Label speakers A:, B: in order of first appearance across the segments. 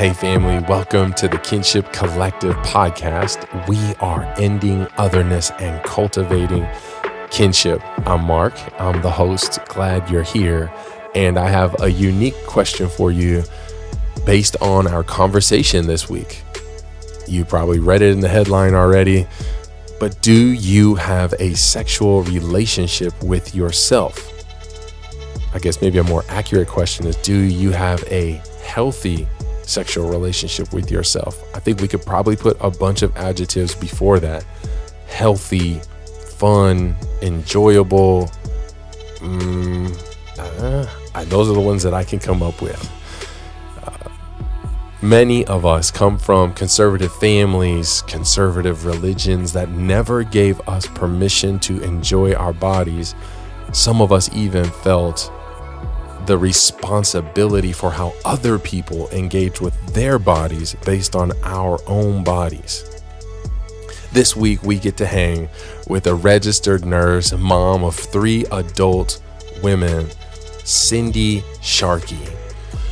A: Hey, family, welcome to the Kinship Collective podcast. We are ending otherness and cultivating kinship. I'm Mark, I'm the host. Glad you're here. And I have a unique question for you based on our conversation this week. You probably read it in the headline already, but do you have a sexual relationship with yourself? I guess maybe a more accurate question is do you have a healthy sexual relationship with yourself? I think we could probably put a bunch of adjectives before that healthy, fun, enjoyable. Mm, uh, those are the ones that I can come up with. Uh, many of us come from conservative families, conservative religions that never gave us permission to enjoy our bodies. Some of us even felt the responsibility for how other people engage with their bodies based on our own bodies. This week, we get to hang with a registered nurse, mom of three adult women, Cindy Scharkey.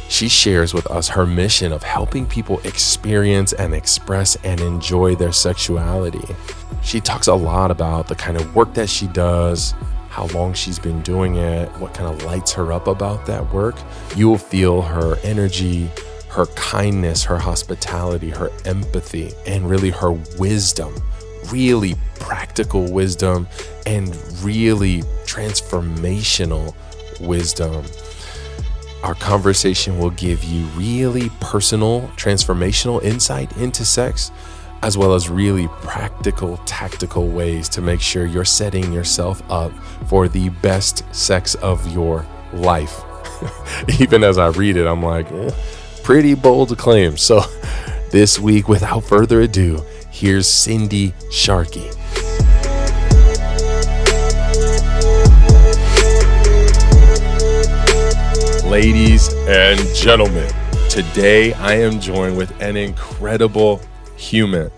A: She shares with us her mission of helping people experience and express and enjoy their sexuality. She talks a lot about the kind of work that she does, how long she's been doing it, what kind of lights her up about that work, you will feel her energy, her kindness, her hospitality, her empathy, and really her wisdom. Really practical wisdom and really transformational wisdom. Our conversation will give you really personal, transformational insight into sex as well as really practical, tactical ways to make sure you're setting yourself up for the best sex of your life. Even as I read it, I'm like, eh, pretty bold claim. So, this week, without further ado, here's Cindy Scharkey. Ladies and gentlemen, today I am joined with an incredible human.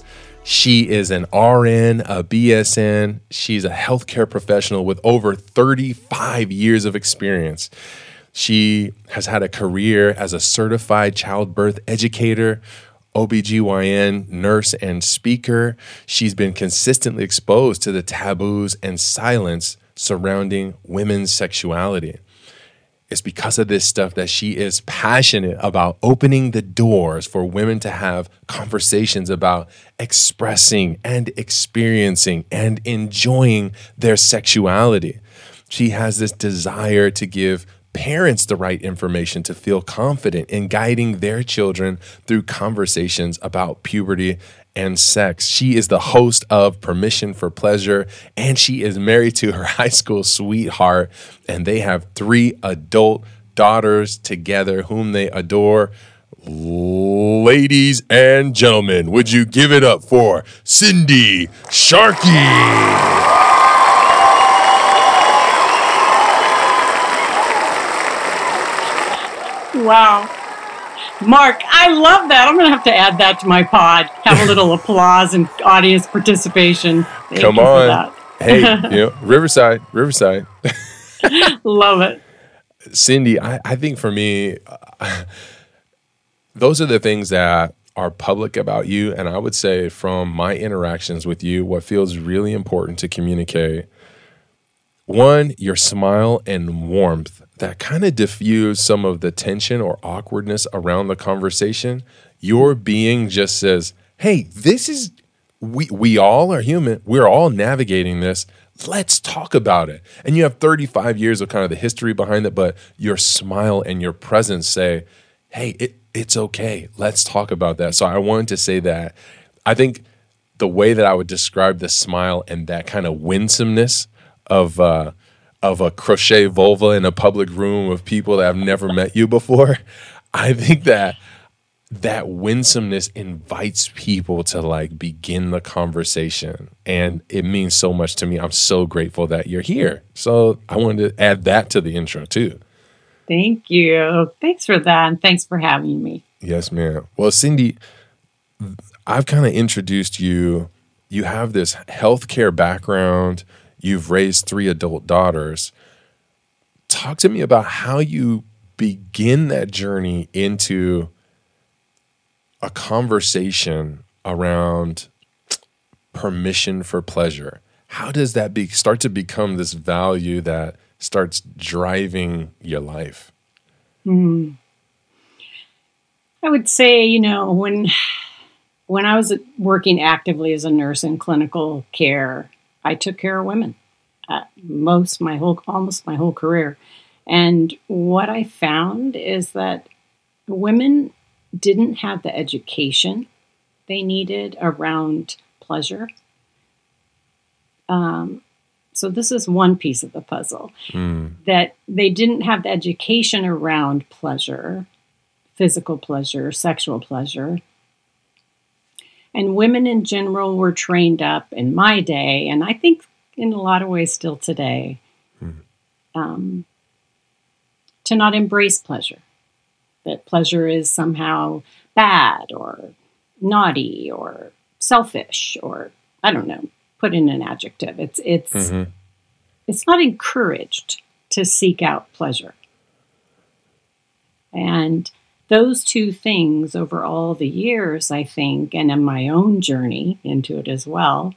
A: She is an RN, a BSN. She's a healthcare professional with over 35 years of experience. She has had a career as a certified childbirth educator, OBGYN nurse, and speaker. She's been consistently exposed to the taboos and silence surrounding women's sexuality. It's because of this stuff that she is passionate about opening the doors for women to have conversations about expressing and experiencing and enjoying their sexuality. She has this desire to give parents the right information to feel confident in guiding their children through conversations about puberty and sex. She is the host of Permission for Pleasure, and she is married to her high school sweetheart, and they have three adult daughters together whom they adore. Ladies and gentlemen, would you give it up for Cindy Scharkey?
B: Wow. Mark, I love that. I'm going to have to add that to my pod. Have a little applause and audience participation.
A: Thank Come on. hey, you know, Riverside, Riverside.
B: love it.
A: Cindy, I, I think for me, uh, those are the things that are public about you. And I would say from my interactions with you, what feels really important to communicate one, your smile and warmth that kind of diffuse some of the tension or awkwardness around the conversation. Your being just says, "Hey, this is we we all are human. We're all navigating this. Let's talk about it." And you have 35 years of kind of the history behind it, but your smile and your presence say, "Hey, it, it's okay. Let's talk about that." So I wanted to say that. I think the way that I would describe the smile and that kind of winsomeness of uh, of a crochet vulva in a public room of people that have never met you before, I think that that winsomeness invites people to like begin the conversation. And it means so much to me. I'm so grateful that you're here. So i wanted to add that to the intro too.
B: Thank you. Thanks for that and thanks for having me.
A: Yes ma'am. Well cindy i've kind of introduced you. You have this healthcare background You've raised three adult daughters. Talk to me about how you begin that journey into a conversation around permission for pleasure. How does that be start to become this value that starts driving your life?
B: Hmm. I would say, you know, when when I was working actively as a nurse in clinical care, I took care of women uh, most my whole almost my whole career. And what I found is that women didn't have the education they needed around pleasure. Um, so this is one piece of the puzzle mm. that they didn't have the education around pleasure, physical pleasure, sexual pleasure. And women in general were trained up in my day, and I think in a lot of ways still today, mm. um, to not embrace pleasure. That pleasure is somehow bad or naughty or selfish or I don't know, put in an adjective. It's it's mm-hmm. it's not encouraged to seek out pleasure. And those two things over all the years, I think, and in my own journey into it as well,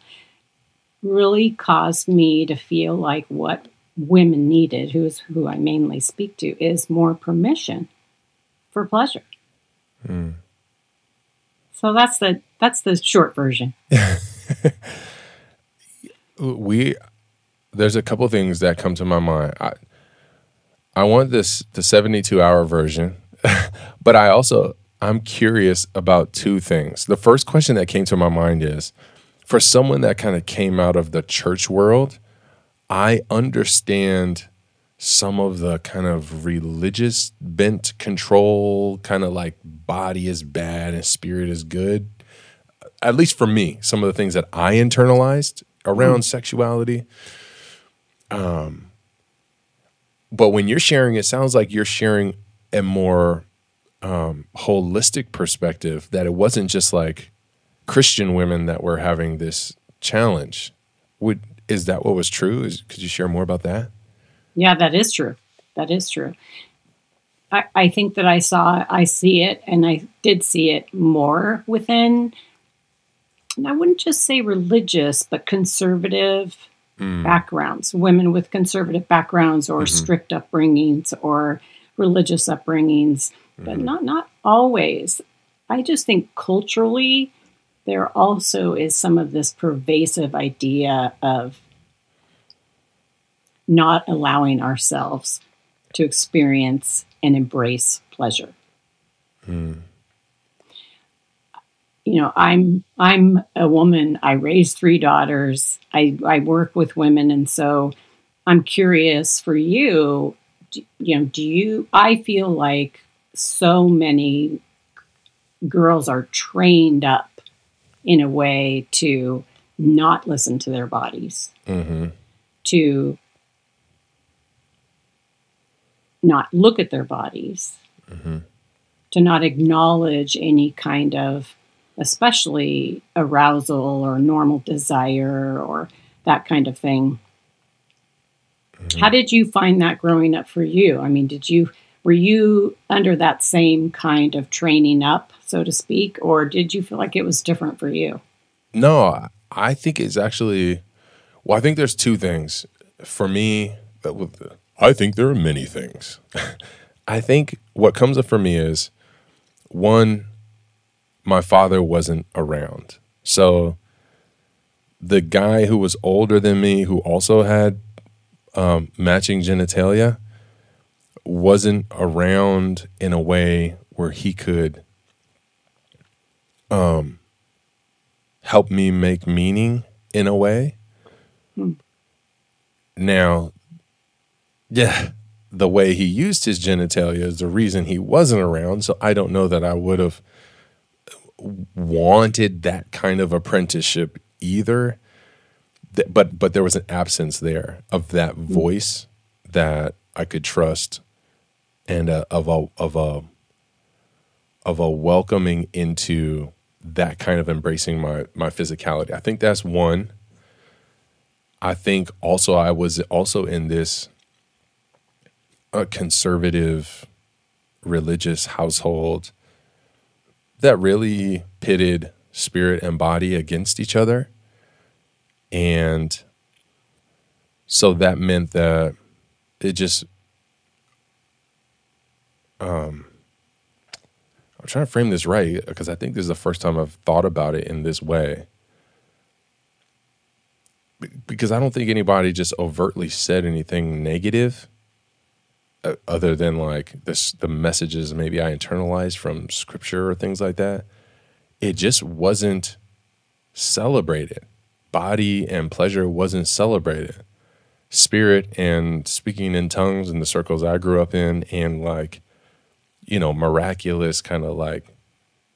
B: really caused me to feel like what women needed, who's who I mainly speak to, is more permission for pleasure. Mm. So that's the that's the short version.
A: we there's a couple things that come to my mind. I I want this the 72 hour version, but I also I'm curious about two things. The first question that came to my mind is for someone that kind of came out of the church world, I understand some of the kind of religious bent control, kind of like body is bad and spirit is good. At least for me, some of the things that I internalized around mm. sexuality. Um, but when you're sharing, it sounds like you're sharing a more um, holistic perspective. That it wasn't just like Christian women that were having this challenge. Would is that what was true? Is, could you share more about that?
B: Yeah, that is true. That is true. I, I think that I saw, I see it, and I did see it more within, and I wouldn't just say religious, but conservative mm. backgrounds, women with conservative backgrounds or mm-hmm. strict upbringings or religious upbringings, mm-hmm. but not not always. I just think culturally there also is some of this pervasive idea of not allowing ourselves to experience and embrace pleasure. Mm. You know, I'm I'm a woman. I raised three daughters. I, I work with women, and so I'm curious for you. Do, you know, do you? I feel like so many girls are trained up in a way to not listen to their bodies, mm-hmm. to not look at their bodies, mm-hmm. to not acknowledge any kind of, especially arousal or normal desire or that kind of thing. Mm-hmm. How did you find that growing up for you? I mean, did you were you under that same kind of training up, so to speak, or did you feel like it was different for you?
A: No, I think it's actually, well, I think there's two things. For me, I think there are many things. I think what comes up for me is one, my father wasn't around. So the guy who was older than me, who also had um, matching genitalia, wasn't around in a way where he could um, help me make meaning in a way. Hmm. Now, yeah, the way he used his genitalia is the reason he wasn't around. So I don't know that I would have wanted that kind of apprenticeship either. But but there was an absence there of that hmm. voice that I could trust and a, of a of a of a welcoming into that kind of embracing my my physicality. I think that's one. I think also I was also in this a conservative religious household that really pitted spirit and body against each other. And so that meant that it just um I'm trying to frame this right because I think this is the first time I've thought about it in this way. Because I don't think anybody just overtly said anything negative uh, other than like this the messages maybe I internalized from scripture or things like that. It just wasn't celebrated. Body and pleasure wasn't celebrated. Spirit and speaking in tongues in the circles I grew up in and like you know, miraculous kind of like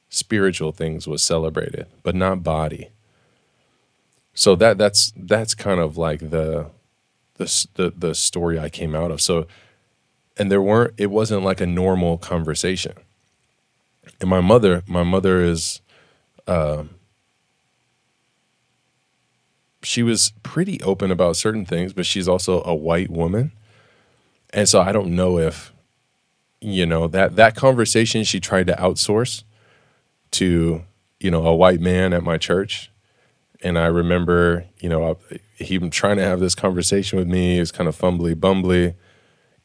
A: spiritual things was celebrated, but not body. So that that's that's kind of like the the the, the story I came out of. So and there weren't it wasn't like a normal conversation. And my mother, my mother is uh, she was pretty open about certain things, but she's also a white woman. And so I don't know if you know that that conversation she tried to outsource to you know a white man at my church. And i remember you know he trying to have this conversation with me. Is kind of fumbly bumbly.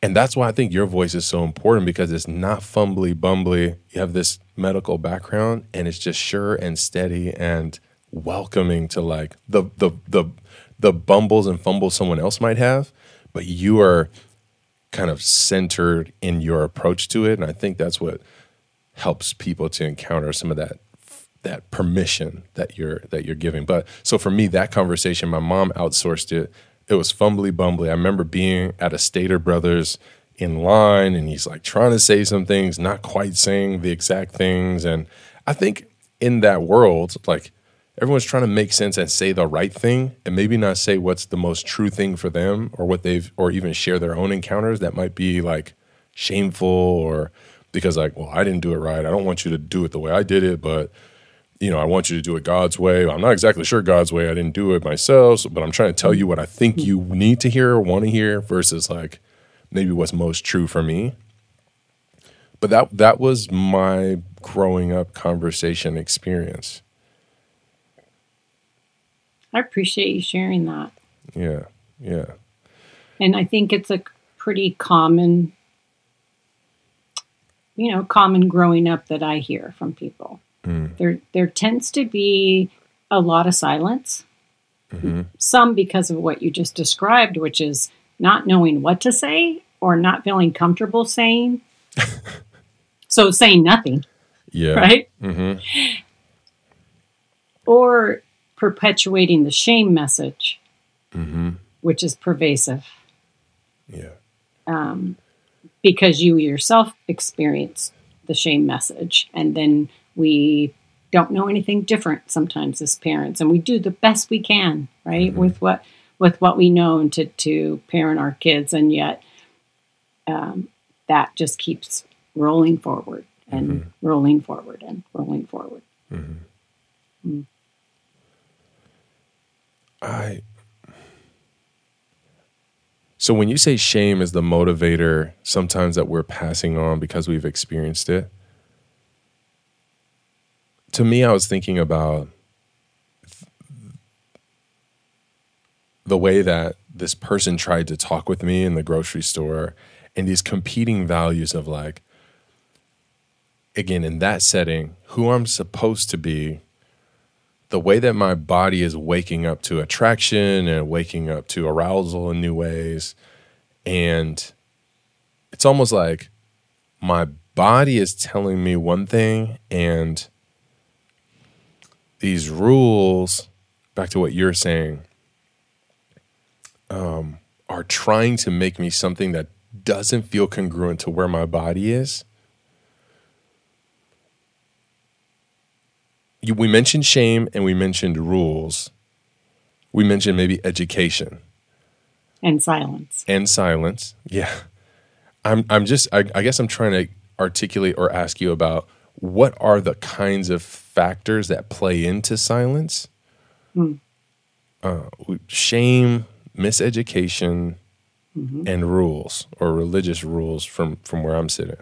A: And that's why i think your voice is so important because it's not fumbly bumbly. You have this medical background and it's just sure and steady and welcoming to like the the the the bumbles and fumbles someone else might have but you are kind of centered in your approach to it. And i think that's what helps people to encounter some of that that permission that you're that you're giving. But so for me that conversation my mom outsourced it. It was fumbly bumbly. I remember being at a Stater Brothers in line and he's like trying to say some things not quite saying the exact things. And i think in that world like everyone's trying to make sense and say the right thing and maybe not say what's the most true thing for them or what they've or even share their own encounters that might be like shameful or because like well i didn't do it right. I don't want you to do it the way i did it but you know i want you to do it god's way. I'm not exactly sure god's way. I didn't do it myself but i'm trying to tell you what i think you need to hear or want to hear versus like maybe what's most true for me. But that that was my growing up conversation experience
B: I appreciate you sharing that.
A: Yeah, yeah.
B: And I think it's a pretty common, you know, common growing up that I hear from people. Mm. There, there tends to be a lot of silence. Mm-hmm. Some because of what you just described, which is not knowing what to say or not feeling comfortable saying. so saying nothing.
A: Yeah.
B: Right. Mm-hmm. Or perpetuating the shame message, mm-hmm. which is pervasive.
A: Yeah.
B: Um, because you yourself experience the shame message, and then we don't know anything different sometimes as parents, and we do the best we can, right, mm-hmm. with what with what we know and to to parent our kids, and yet um, that just keeps rolling forward and mm-hmm. rolling forward and rolling forward. Mm-hmm. Mm.
A: I so when you say shame is the motivator sometimes that we're passing on because we've experienced it, to me I was thinking about the way that this person tried to talk with me in the grocery store and these competing values of like again in that setting who I'm supposed to be the way that my body is waking up to attraction and waking up to arousal in new ways. And it's almost like my body is telling me one thing, and these rules, back to what you're saying, um, are trying to make me something that doesn't feel congruent to where my body is. You, we mentioned shame and we mentioned rules. We mentioned maybe education
B: and silence.
A: And silence. Yeah. I'm I'm just I, I guess I'm trying to articulate or ask you about what are the kinds of factors that play into silence? Hmm. Uh, shame, miseducation, mm-hmm. and rules or religious rules from from where I'm sitting.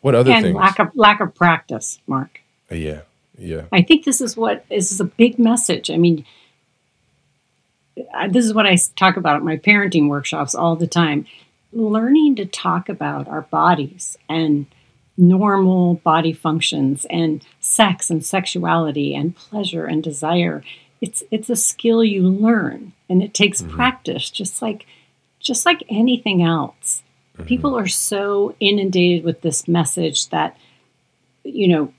A: What other
B: and
A: things?
B: lack of lack of practice, Mark.
A: Yeah, yeah.
B: I think this is what this is a big message. I mean, this is what I talk about at my parenting workshops all the time. Learning to talk about our bodies and normal body functions and sex and sexuality and pleasure and desire. It's it's a skill you learn and it takes mm-hmm. practice just like just like anything else. Mm-hmm. People are so inundated with this message that you know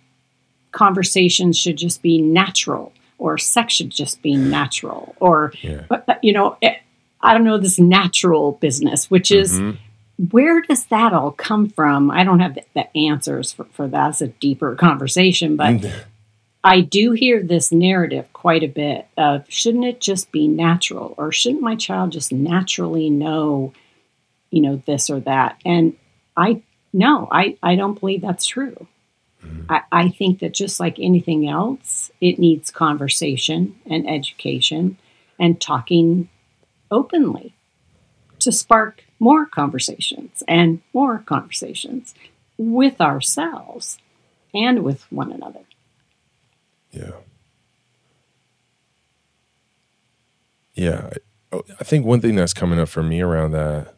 B: conversations should just be natural or sex should just be natural or
A: Yeah.
B: you know eh, i don't know this natural business which is
A: Mhm.
B: where does that all come from? I don't have the, the answers for, for that. It's a deeper conversation but i do hear this narrative quite a bit of shouldn't it just be natural or shouldn't my child just naturally know you know this or that? And i no i i don't believe that's true I, I think that just like anything else, it needs conversation and education and talking openly to spark more conversations and more conversations with ourselves and with one another.
A: Yeah. Yeah. I- oh, I think one thing that's coming up for me around that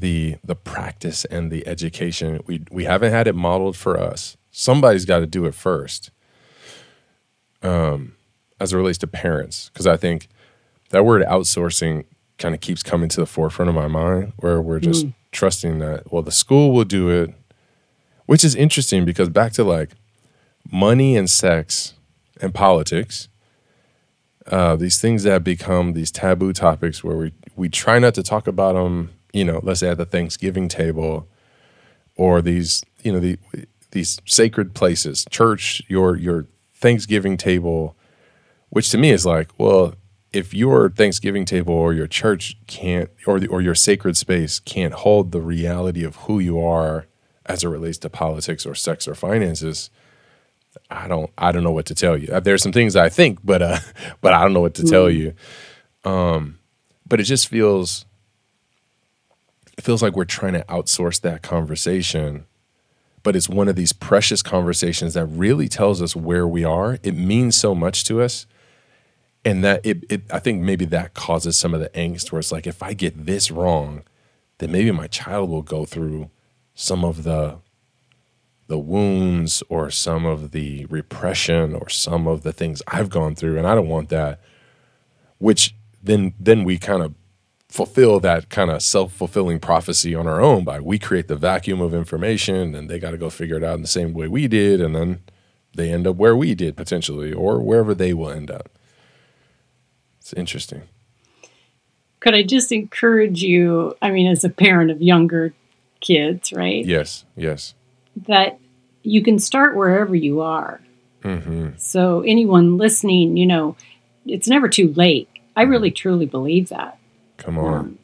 A: the the practice and the education we we haven't had it modeled for us. Somebody's got to do it first. Um as it relates to parents because I think that word outsourcing kind of keeps coming to the forefront of my mind where we're just trusting that well the school will do it which is interesting because back to like money and sex and politics, uh, these things that become these taboo topics where we, we try not to talk about them, you know, let's say at the Thanksgiving table or these, you know, the, these sacred places, church, your, your Thanksgiving table, which to me is like, well, if your Thanksgiving table or your church can't, or, the, or your sacred space can't hold the reality of who you are as it relates to politics or sex or finances, I don't I don't know what to tell you. Uh, There's some things I think, but uh, but I don't know what to tell you. Um, but it just feels it feels like we're trying to outsource that conversation. But it's one of these precious conversations that really tells us where we are. It means so much to us. And that it, it I think maybe that causes some of the angst where it's like if I get this wrong, then maybe my child will go through some of the the wounds or some of the repression or some of the things I've gone through and I don't want that which then then we kind of fulfill that kind of self-fulfilling prophecy on our own by we create the vacuum of information and they got to go figure it out in the same way we did and then they end up where we did potentially or wherever they will end up it's interesting
B: Could I just encourage you? I mean, as a parent of younger kids, right?
A: yes yes
B: That you can start wherever you are.
A: hmm
B: So, anyone listening, you know, it's never too late. I really truly believe that.
A: Come on
B: Um,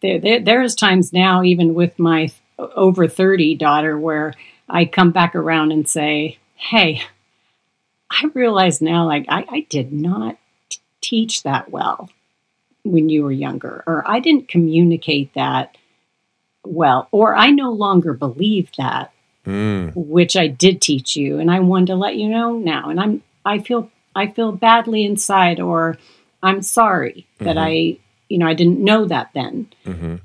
B: there, there, there's times now, even with my over 30 daughter, where I come back around and say, Hey, I realize now, like, I, I did not t- teach that well when you were younger, or I didn't communicate that well, or I no longer believe that
A: Mm,
B: which I did teach you, and I wanted to let you know now. And I'm I feel I feel badly inside, or I'm sorry that I you know I didn't know that then.
A: hmm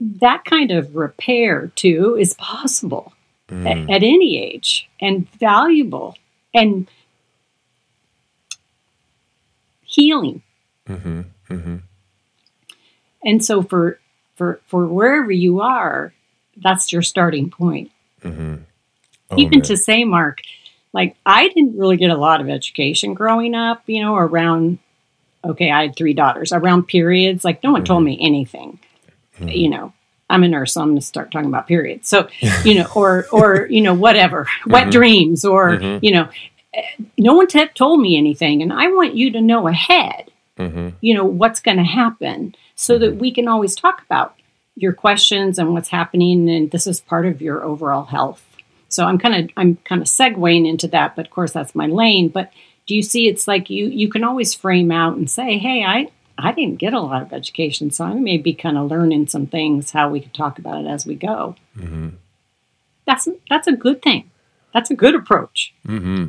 B: That kind of repair too is possible a- at, any age and valuable and healing.
A: hmm hmm
B: And so for for for wherever you are, that's your starting point.
A: hmm Oh,
B: even
A: man.
B: to say mark like i didn't really get a lot of education growing up you know around okay i had three daughters around periods like no one told me anything. You know i'm a nurse so i'm going to start talking about periods. So you know or or you know whatever wet dreams or
A: Mhm.
B: you know eh, no one t- told me anything and i want you to know ahead
A: hmm
B: you know what's going to happen so that we can always talk about your questions and what's happening and this is part of your overall health. So i'm kind of i'm kind of segueing into that but of course that's my lane but do you see it's like you you can always frame out and say hey i i didn't get a lot of education so i may be kind of learning some things how we could talk about it as we go
A: hmm
B: that's that's a good thing. That's a good approach.
A: Mm-hmm.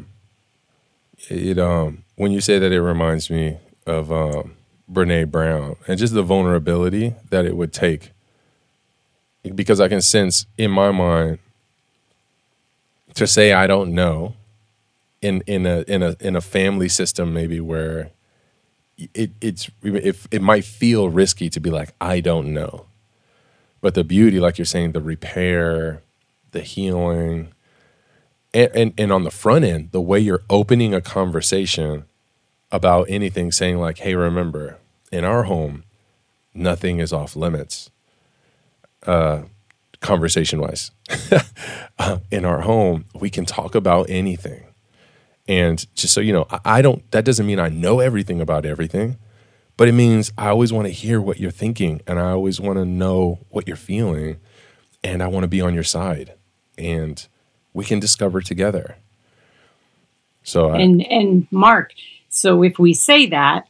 A: It um when you say that, it reminds me of um, Brene Brown and just the vulnerability that it would take. Because I can sense in my mind to say I don't know in in a in a in a family system maybe where it it's if it might feel risky to be like I don't know. But the beauty like you're saying the repair, the healing and, and, and on the front end, the way you're opening a conversation about anything saying like, "Hey, remember, in our home, nothing is off limits." Uh conversation wise. uh, in our home, we can talk about anything and just so you know, I don't, that doesn't mean I know everything about everything, but it means I always want to hear what you're thinking and I always want to know what you're feeling and I want to be on your side and we can discover together. So, I,
B: and, and Mark, so if we say that,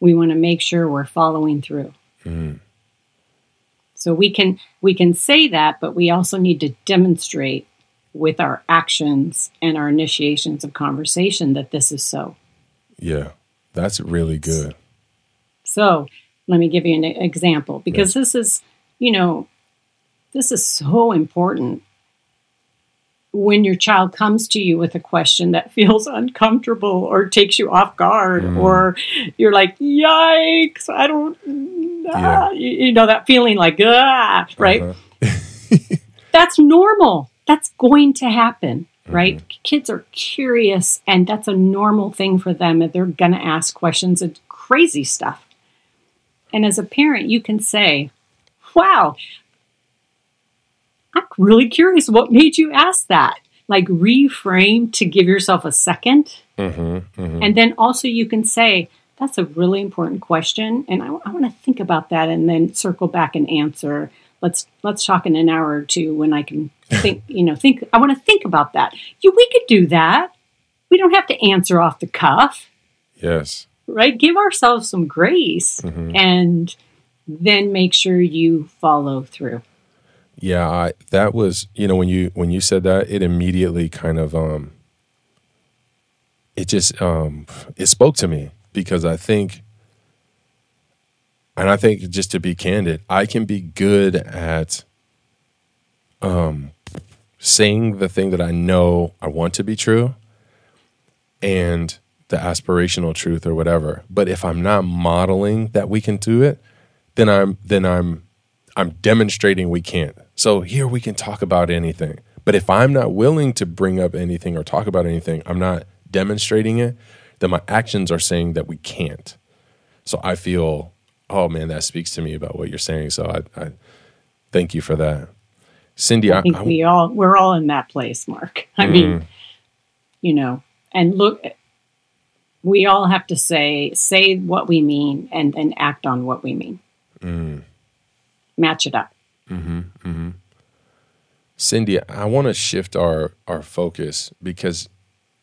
B: we want to make sure we're following through. Mm-hmm. So we can we can say that, but we also need to demonstrate with our actions and our initiations of conversation that this is so.
A: Yeah, that's really good.
B: So, let me give you an example because this is, you know, this is so important. When your child comes to you with a question that feels uncomfortable or takes you off guard, mm. or you're like, yikes, I don't, ah, yeah. you, you, know, that feeling like, ah, right? Uh-huh. That's normal that's going to happen, mm-hmm. right? Mm-hmm. Kids are curious, and that's a normal thing for them. And they're going to ask questions and crazy stuff. And as a parent, you can say, Wow, I'm really curious. What made you ask that? Like reframe to give yourself a 2nd mm-hmm, mm-hmm. And then also you can say, That's a really important question. And I, I want to think about that and then circle back and answer let's let's talk in an hour or two when I can think, you know, think I want to think about that. You we could do that. We don't have to answer off the cuff.
A: Yes.
B: Right? Give ourselves some grace mm-hmm. and then make sure you follow through.
A: Yeah, I that was, you know, when you when you said that, it immediately kind of um it just um it spoke to me because I think and I think just to be candid, I can be good at um, saying the thing that I know I want to be true and the aspirational truth or whatever. But if I'm not modeling that we can do it, then I'm then I'm I'm demonstrating we can't. So here we can talk about anything. But if I'm not willing to bring up anything or talk about anything, I'm not demonstrating it, then my actions are saying that we can't. So I feel oh man, that speaks to me about what you're saying. So I, I thank you for that, Cindy.
B: I think I, we all we're all in that place, Mark. I mm. mean, you know, and look, we all have to say say what we mean and then act on what we mean. Mm. Match it up. Mm-hmm,
A: mm-hmm. Cindy, I want to shift our our focus because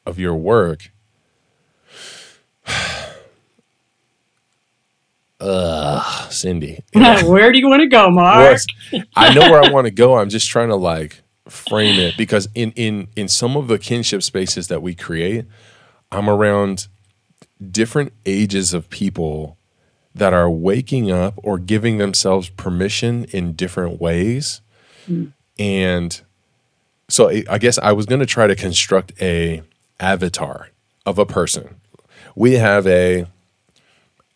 A: of your work. Ugh, Cindy.
B: where do you want to go, Mark?
A: I know where I want to go. I'm just trying to like frame it because in in in some of the kinship spaces that we create, I'm around different ages of people that are waking up or giving themselves permission in different ways. Mm. And so I guess I was going to try to construct a avatar of a person. We have a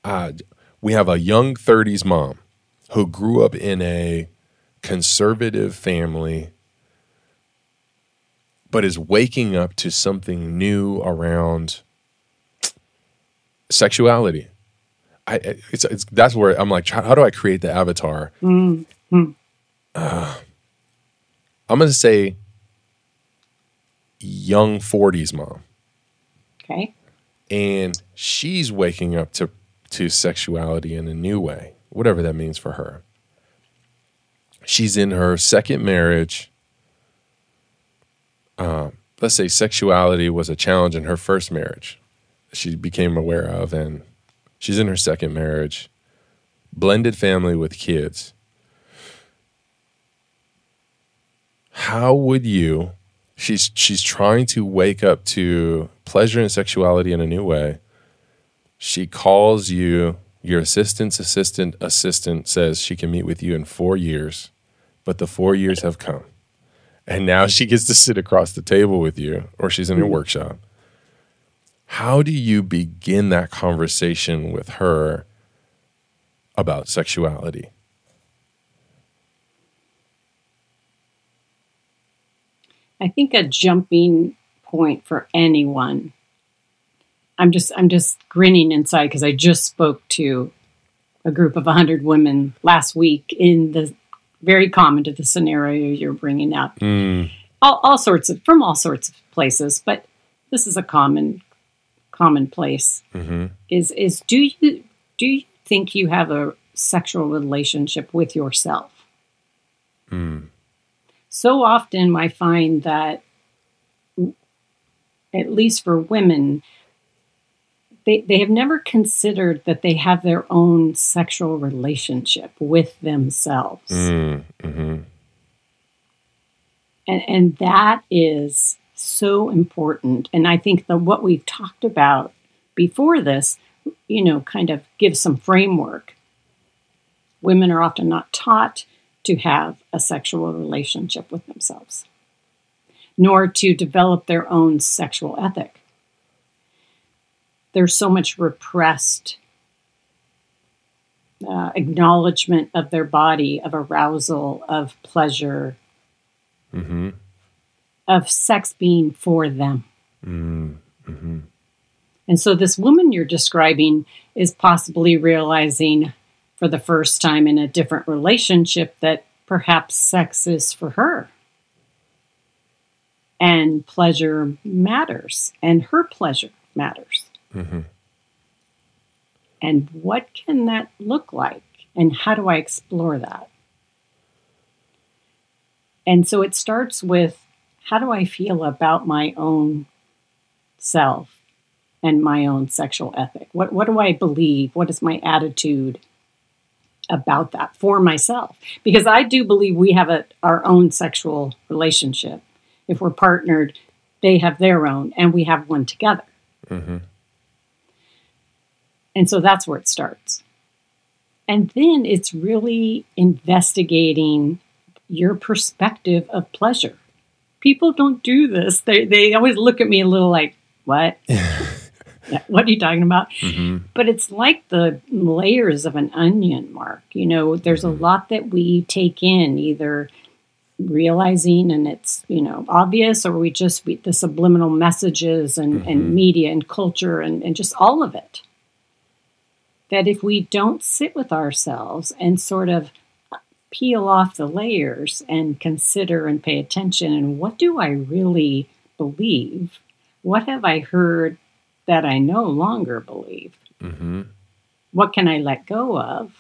A: uh, we have a young 30s mom who grew up in a conservative family but is waking up to something new around sexuality. I it's, it's that's where I'm like, how do I create the avatar? Mm-hmm. Uh, I'm gonna say young 40s mom.
B: Okay.
A: And she's waking up to to sexuality in a new way, whatever that means for her. She's in her second marriage. Uh, let's say sexuality was a challenge in her first marriage. She became aware of, and she's in her second marriage, blended family with kids. how would you she's she's trying to wake up to pleasure and sexuality in a new way. She calls you your assistant's assistant assistant says she can meet with you in 4 years, but the 4 years have come. And now she gets to sit across the table with you or she's in your mm-hmm. workshop. How do you begin that conversation with her about sexuality?
B: I think a jumping point for anyone. I'm just I'm just grinning inside because I just spoke to a group of 100 women last week in the very common to the scenario you're bringing up. Mm. All, all sorts of from all sorts of places, but this is a common commonplace. Mm-hmm. Is is do you do you think you have a sexual relationship with yourself? Mm so often I find that, at least for women, they, they have never considered that they have their own sexual relationship with themselves. Mm, mm-hmm. and, and that is so important. And I think that what we've talked about before this, you know, kind of gives some framework. Women are often not taught to have a sexual relationship with themselves, nor to develop their own sexual ethic. There's so much repressed uh, acknowledgement of their body, of arousal, of pleasure, mm-hmm. of sex being for them. Mm-hmm. And so, this woman you're describing is possibly realizing for the first time in a different relationship that perhaps sex is for her. And pleasure matters, and her pleasure matters. Mm-hmm. And what can that look like? And how do I explore that? And so it starts with how do I feel about my own self and my own sexual ethic? What, what do I believe? What is my attitude? about that for myself because I do believe we have a, our own sexual relationship. If we're partnered, they have their own, and we have one together. Mm-hmm. And so that's where it starts. And then it's really investigating your perspective of pleasure. People don't do this. They, they always look at me a little like, what? what are you talking about? Mm-hmm. But it's like the layers of an onion, Mark. You know, there's mm-hmm. a lot that we take in, either realizing and it's you know obvious or we just we, the subliminal messages and, mm-hmm. and media and culture and, and just all of it that if we don't sit with ourselves and sort of peel off the layers and consider and pay attention and what do i really believe what have i heard that I no longer believe? Mm-hmm. What can I let go of?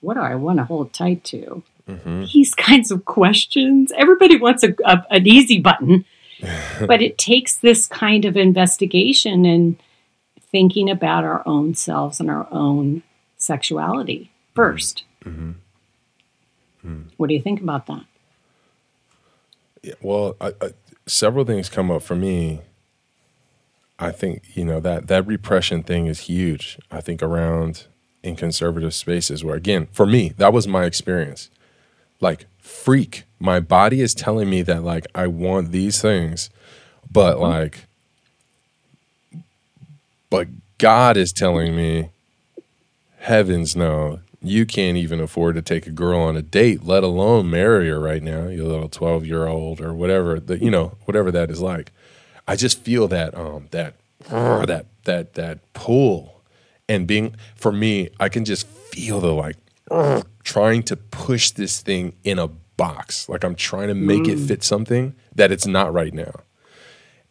B: What do I want to hold tight to? Mm-hmm. These kinds of questions. Everybody wants a, a, an easy button, but it takes this kind of investigation and thinking about our own selves and our own sexuality 1st mm-hmm. mm-hmm. What do you think about that?
A: Yeah, well, I, I, several things come up for me I think you know that that repression thing is huge. I think around in conservative spaces where again, for me, that was my experience. Like freak, my body is telling me that like I want these things, but mm-hmm. like but God is telling me heavens no, you can't even afford to take a girl on a date, let alone marry her right now, you little 12-year-old or whatever, the, you know, whatever that is like. I just feel that um that uh, that that that pull, and being for me, I can just feel the like uh, trying to push this thing in a box, like I'm trying to make mm. it fit something that it's not right now.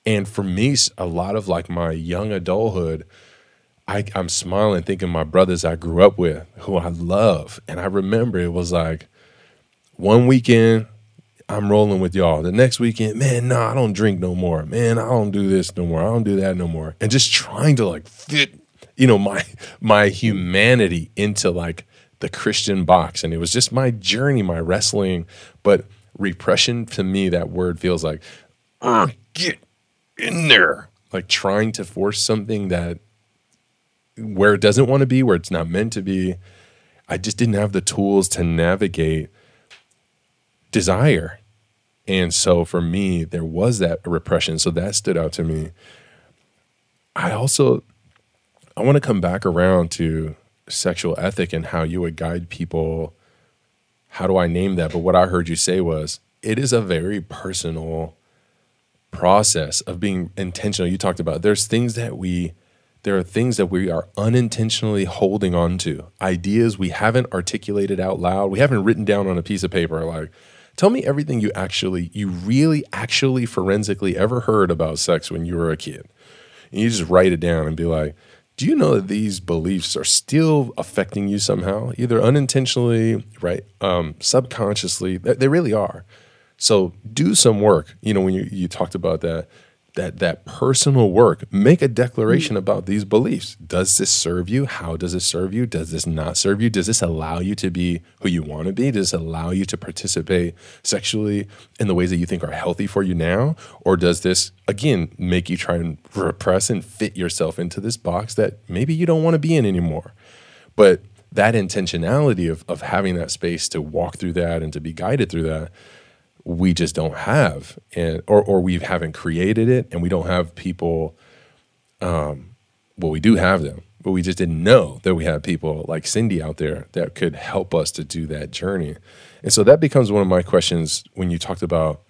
A: And for me, a lot of like my young adulthood, I, I'm smiling thinking my brothers I grew up with, who I love, and I remember it was like one weekend I'm rolling with y'all. The next weekend, man, no, nah, I don't drink no more. Man, I don't do this no more. I don't do that no more. And just trying to like fit, you know, my my humanity into like the Christian box. And it was just my journey, my wrestling. But repression to me, that word feels like, oh, get in there. Like trying to force something that where it doesn't want to be, where it's not meant to be. I just didn't have the tools to navigate desire. And so for me, there was that repression. So that stood out to me. I also I want to come back around to sexual ethic and how you would guide people. How do I name that? But what I heard you say was it is a very personal process of being intentional. You talked about there's things that we there are things that we are unintentionally holding on to, ideas we haven't articulated out loud, we haven't written down on a piece of paper like tell me everything you actually you really actually forensically ever heard about sex when you were a kid. And you just write it down and be like, do you know that these beliefs are still affecting you somehow, either unintentionally, right, um, subconsciously? They, they really are. So do some work. You know, when you, you talked about that, that that personal work. Make a declaration about these beliefs. Does this serve you? How does it serve you? Does this not serve you? Does this allow you to be who you want to be? Does this allow you to participate sexually in the ways that you think are healthy for you now? Or does this again make you try and repress and fit yourself into this box that maybe you don't want to be in anymore? But that intentionality of, of having that space to walk through that and to be guided through that we just don't have and or or we haven't created it and we don't have people um well we do have them but we just didn't know that we had people like Cindy out there that could help us to do that journey. And so that becomes one of my questions when you talked about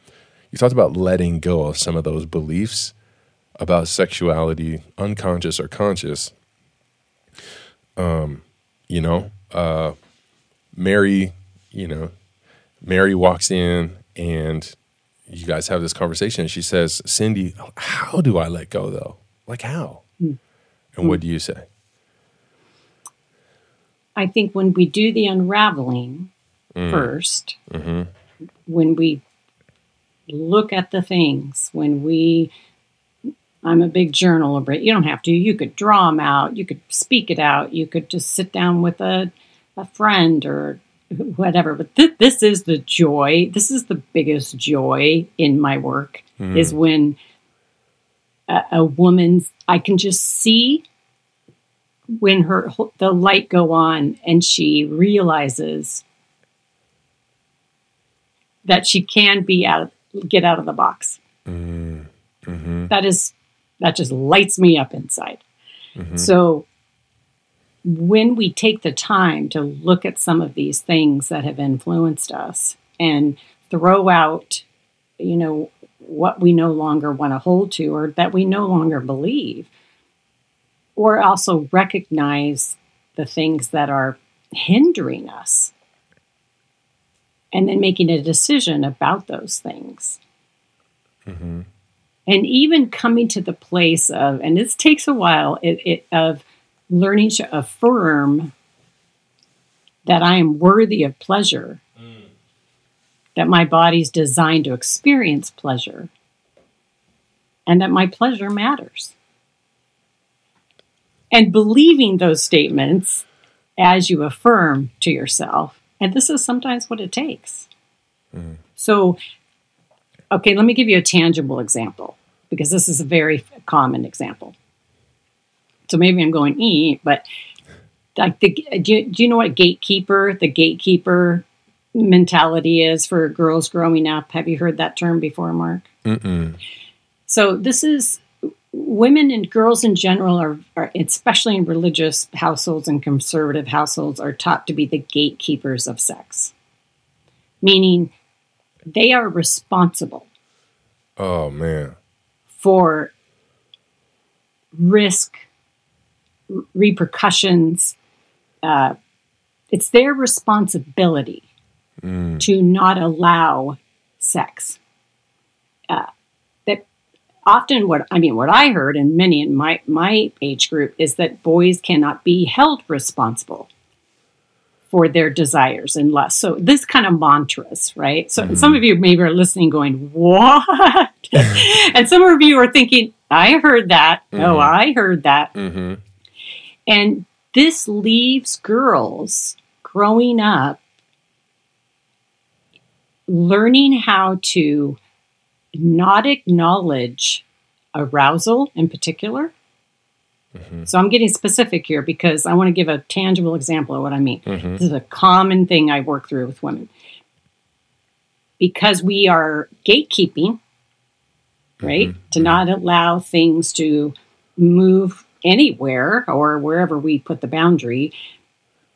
A: you talked about letting go of some of those beliefs about sexuality, unconscious or conscious. Um, you know, uh Mary, you know, Mary walks in and you guys have this conversation and she says cindy how do i let go though? Like how? Mm. and what do you say?
B: I think when we do the unraveling mm. 1st mm-hmm. when we look at the things when we i'm a big journaler but you don't have to. You could draw them out. You could speak it out. You could just sit down with a, a friend or whatever. But th- this is the joy. This is the biggest joy in my work mm. is when a, a woman's I can just see when her the light go on and she realizes that she can be out of, get out of the box. Mm. Mm-hmm. That is that just lights me up inside. Mm-hmm. So when we take the time to look at some of these things that have influenced us and throw out, you know, what we no longer want to hold to or that we no longer believe, or also recognize the things that are hindering us and then making a decision about those things. Mm-hmm. And even coming to the place of, and this takes a while, it, it, of learning to affirm that I am worthy of pleasure, mm. that my body's designed to experience pleasure, and that my pleasure matters. And believing those statements as you affirm to yourself, and this is sometimes what it takes. Mm. So, okay, let me give you a tangible example because this is a very common example. So maybe I'm going e, but like the do you, do you know what gatekeeper the gatekeeper mentality is for girls growing up? Have you heard that term before, Mark? Mm-mm. So this is women and girls in general are, are, especially in religious households and conservative households, are taught to be the gatekeepers of sex, meaning they are responsible.
A: Oh man.
B: For risk repercussions. Uh, it's their responsibility mm. to not allow sex. Uh, that often, what I mean, what I heard, and many in my my age group, is that boys cannot be held responsible for their desires and lusts. So this kind of mantras, right? So mm. some of you maybe are listening, going, "What?" and some of you are thinking, "I heard that. Mm-hmm. Oh, I heard that." Mm-hmm. And this leaves girls growing up learning how to not acknowledge arousal in particular.
A: Mm-hmm.
B: So I'm getting specific here because I want to give a tangible example of what I mean.
A: Mhm.
B: This is a common thing I work through with women. Because we are gatekeeping, right?
A: Mhm.
B: To not allow things to move anywhere or wherever we put the boundary,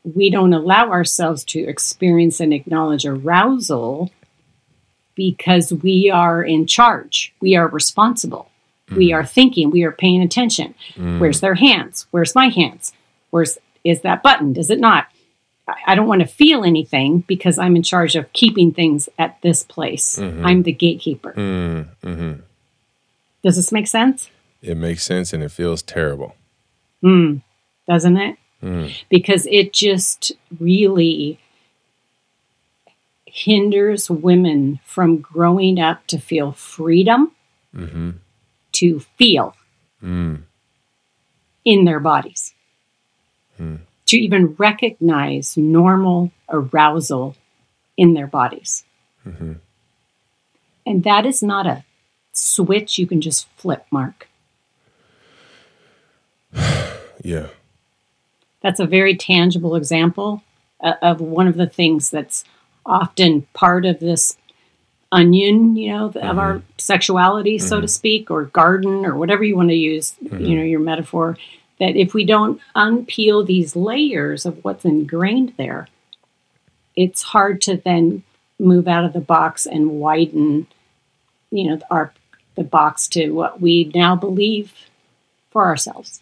B: we don't allow ourselves to experience and acknowledge arousal because we are in charge. We are responsible. We are thinking, we are paying attention.
A: Mm.
B: Where's their hands? Where's my hands? Where's is that button? Does it not? I don't want to feel anything because I'm in charge of keeping things at this place.
A: Mhm.
B: I'm the gatekeeper.
A: Mm, mhm.
B: Does this make sense?
A: It makes sense and it feels terrible.
B: Hmm. Doesn't it?
A: Mm.
B: Because it just really hinders women from growing up to feel freedom
A: Mm-hmm.
B: to feel
A: Mm.
B: in their bodies.
A: Hmm.
B: To even recognize normal arousal in their bodies.
A: Mm-hmm.
B: And that is not a switch you can just flip, Mark.
A: Yeah.
B: That's a very tangible example uh, of one of the things that's often part of this onion, you know, of our mm-hmm. sexuality, so to mm-hmm. speak, or garden, or whatever you want to use, you know, mm-hmm. your metaphor. That if we don't unpeel these layers of what's ingrained there, it's hard to then move out of the box and widen, you know, our the box to what we now believe for ourselves.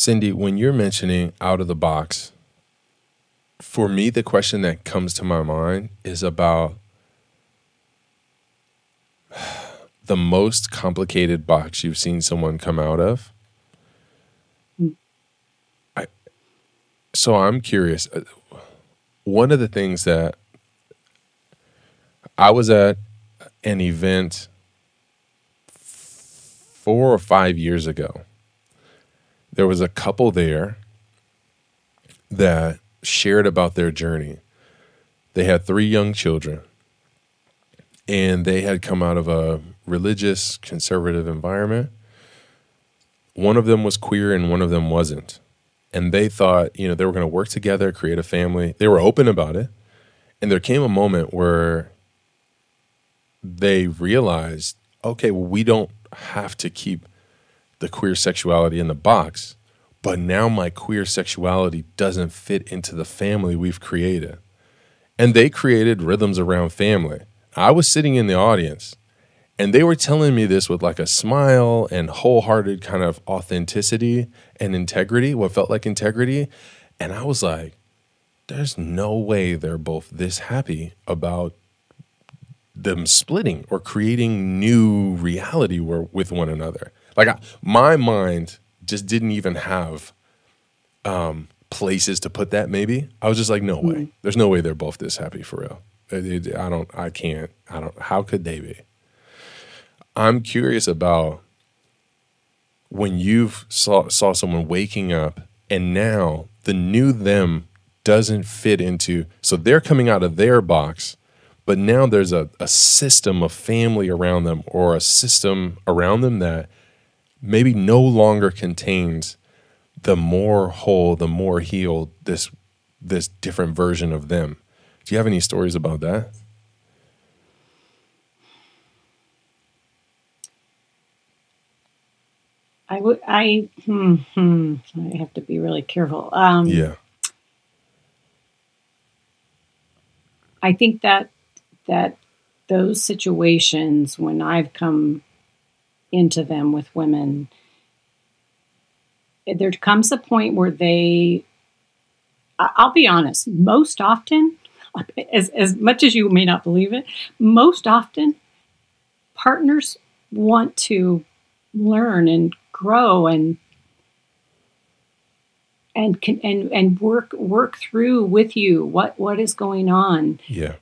A: Cindy, when you're mentioning out of the box, for me, the question that comes to my mind is about the most complicated box you've seen someone come out of. I, so I'm curious. uh, One of the things that I was at an event four or five years ago there was a couple there that shared about their journey. They had three young children, and they had come out of a religious, conservative environment. One of them was queer, and one of them wasn't. And they thought, you know, they were going to work together, create a family. They were open about it. And there came a moment where they realized, okay, well, we don't have to keep the queer sexuality in the box, but now my queer sexuality doesn't fit into the family we've created. And they created rhythms around family. I was sitting in the audience and they were telling me this with like a smile and wholehearted kind of authenticity and integrity, what felt like integrity. And I was like, there's no way they're both this happy about them splitting or creating new reality with one another. Like I, my mind just didn't even have um, places to put that. Maybe I was just like, no way. There's no way they're both this happy for real. It- it- I don't. I can't. I don't. How could they be? I'm curious about when you've saw saw someone waking up and now the new them doesn't fit into so they're coming out of their box but now there's a, a system of family around them or a system around them that maybe no longer contains the more whole the more healed this this different version of them do you have any stories about that
B: I would. I. Hmm, hmm, I have to be really careful. Um,
A: yeah
B: I think that that those situations when I've come into them with women, there comes a point where they. I'll be honest. Most often, as as much as you may not believe it, most often, partners want to learn and grow and and can and and work work through with you what what is going on
A: yeah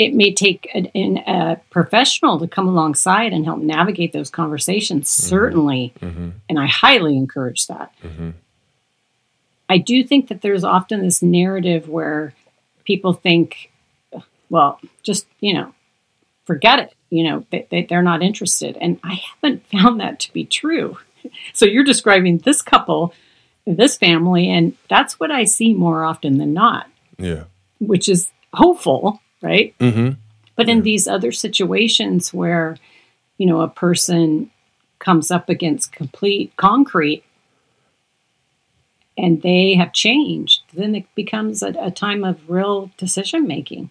B: it may take an, an, a professional to come alongside and help navigate those conversations certainly
A: mm-hmm.
B: and i highly encourage that
A: Mm-hmm.
B: i do think that there's often this narrative where people think well, just, you know, forget it. You know, they, they're not interested. And I haven't found that to be true. So you're describing this couple, this family, and that's what I see more often than not.
A: Yeah.
B: Which is hopeful, right?
A: Mm-hmm.
B: But in these other situations where, you know, a person comes up against complete concrete and they have changed, then it becomes a, a time of real decision making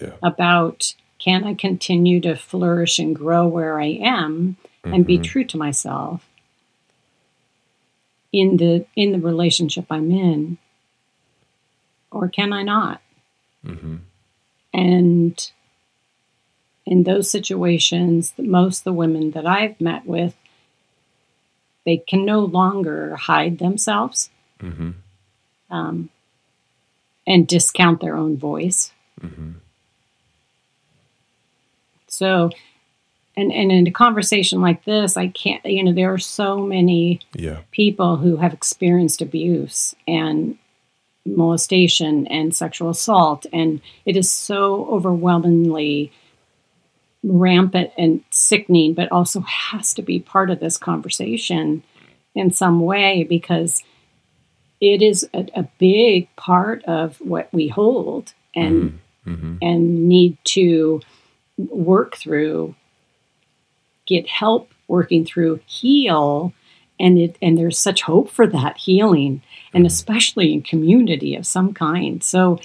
A: Yeah.
B: about can I continue to flourish and grow where I am and be
A: Mhm.
B: true to myself in the in the relationship I'm in or can I not?
A: Mm-hmm.
B: And in those situations, most of the women that I've met with, they can no longer hide themselves
A: Mm-hmm.
B: um, and discount their own voice.
A: Mm-hmm.
B: So, and, and in a conversation like this, I can't, you know, there are so many
A: Yeah.
B: people who have experienced abuse and molestation and sexual assault, and it is so overwhelmingly rampant and sickening, but also has to be part of this conversation in some way because it is a, a big part of what we hold and
A: Mm-hmm.
B: and need to work through, get help working through, heal, and it and there's such hope for that healing, and especially in community of some kind. So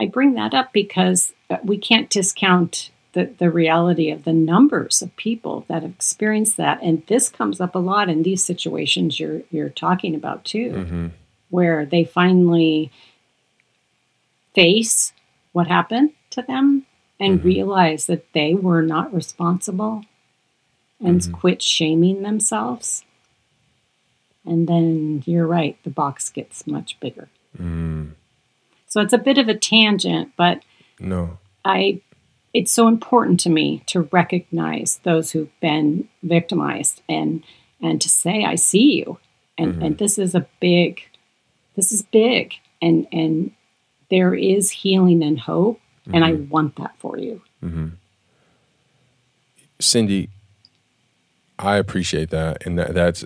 B: I bring that up because we can't discount the, the reality of the numbers of people that have experienced that. And this comes up a lot in these situations you're you're talking about too
A: Mm-hmm.
B: where they finally face what happened to them and
A: Mhm.
B: realize that they were not responsible and
A: Mhm.
B: quit shaming themselves. And then you're right, the box gets much bigger.
A: Mm.
B: So it's a bit of a tangent, but
A: No.
B: I it's so important to me to recognize those who've been victimized and and to say I see you and and this is a big this is big and and there is healing and hope and I want that for you.
A: Mm-hmm. Cindy, I appreciate that, and that that's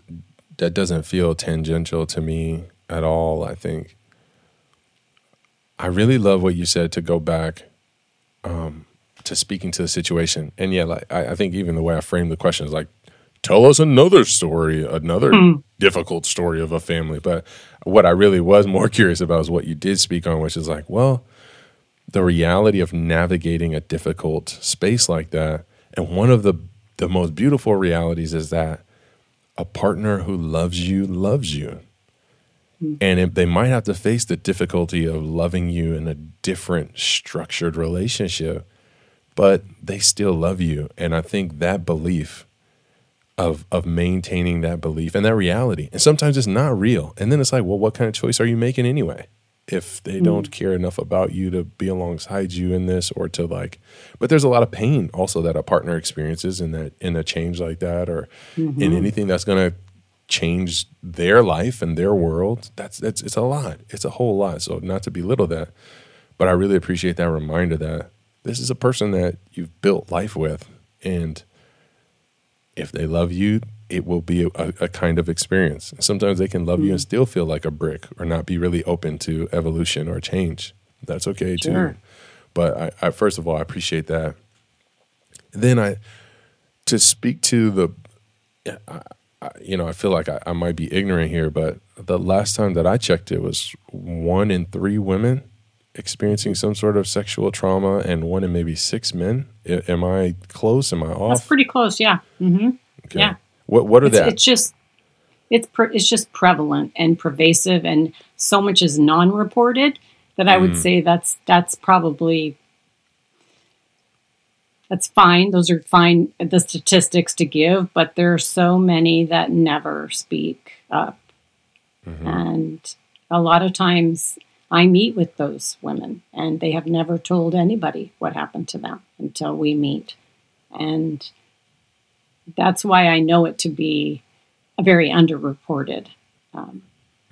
A: that doesn't feel tangential to me at all. I think I really love what you said to go back um, to speaking to the situation, and yeah, like I, I think even the way I framed the question is like, tell us another story, another difficult story of a family. But what I really was more curious about is what you did speak on, which is like, well, the reality of navigating a difficult space like that. And one of the the most beautiful realities is that a partner who loves you loves you. Hmm. And if they might have to face the difficulty of loving you in a different structured relationship, but they still love you. And I think that belief of of maintaining that belief and that reality. And sometimes it's not real. And then it's like, well, what kind of choice are you making anyway? If they mm. don't care enough about you to be alongside you in this or to like but there's a lot of pain also that a partner experiences in that in a change like that or in mm-hmm. anything that's gonna change their life and their world. That's that's it's a lot. It's a whole lot. So not to belittle that, but I really appreciate that reminder that this is a person that you've built life with and if they love you, it will be a, a kind of experience. Sometimes they can love you and still feel like a brick or not be really open to evolution or change. That's okay too. But I, I first of all, I appreciate that. Then I to speak to the, I, I, you know, I feel like I, I might be ignorant here, but the last time that I checked, it was one in three women experiencing some sort of sexual trauma, and one in maybe six men. I, am I close? Am I off?
B: That's pretty close, yeah. hmm
A: Okay.
B: yeah.
A: What What are
B: It's,
A: that?
B: it's just it's pre- it's just prevalent and pervasive, and so much is non-reported that I would hmm. say that's that's probably that's fine. Those are fine the statistics to give, but there are so many that never speak up, mm-hmm. and a lot of times I meet with those women, and they have never told anybody what happened to them until we meet, and that's why I know it to be a very underreported, um,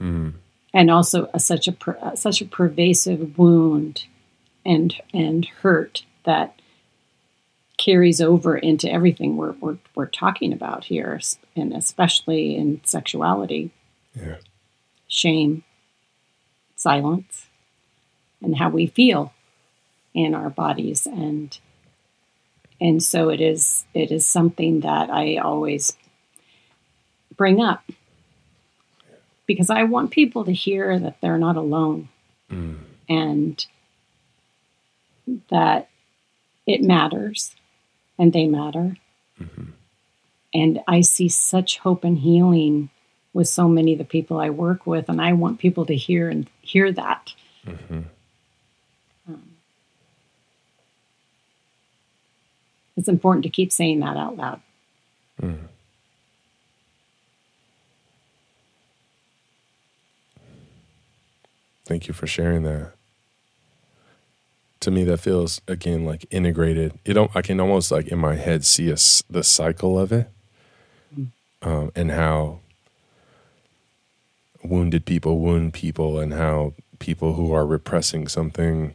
A: Mm.
B: and also a, such a per, such a pervasive wound and and hurt that carries over into everything we're, we're, we're talking about here, and especially in sexuality.
A: Yeah.
B: Shame, silence, and how we feel in our bodies, and and so it is it is something that I always bring up because I want people to hear that they're not alone
A: Mm.
B: and that it matters and they matter.
A: Mhm.
B: And I see such hope and healing with so many of the people I work with, and I want people to hear and hear that.
A: Mhm.
B: It's important to keep saying that out loud.
A: Mm. Thank you for sharing that. To me, that feels again like integrated. You don't. I can almost like in my head see a the cycle of it, um, and how wounded people wound people, and how people who are repressing something,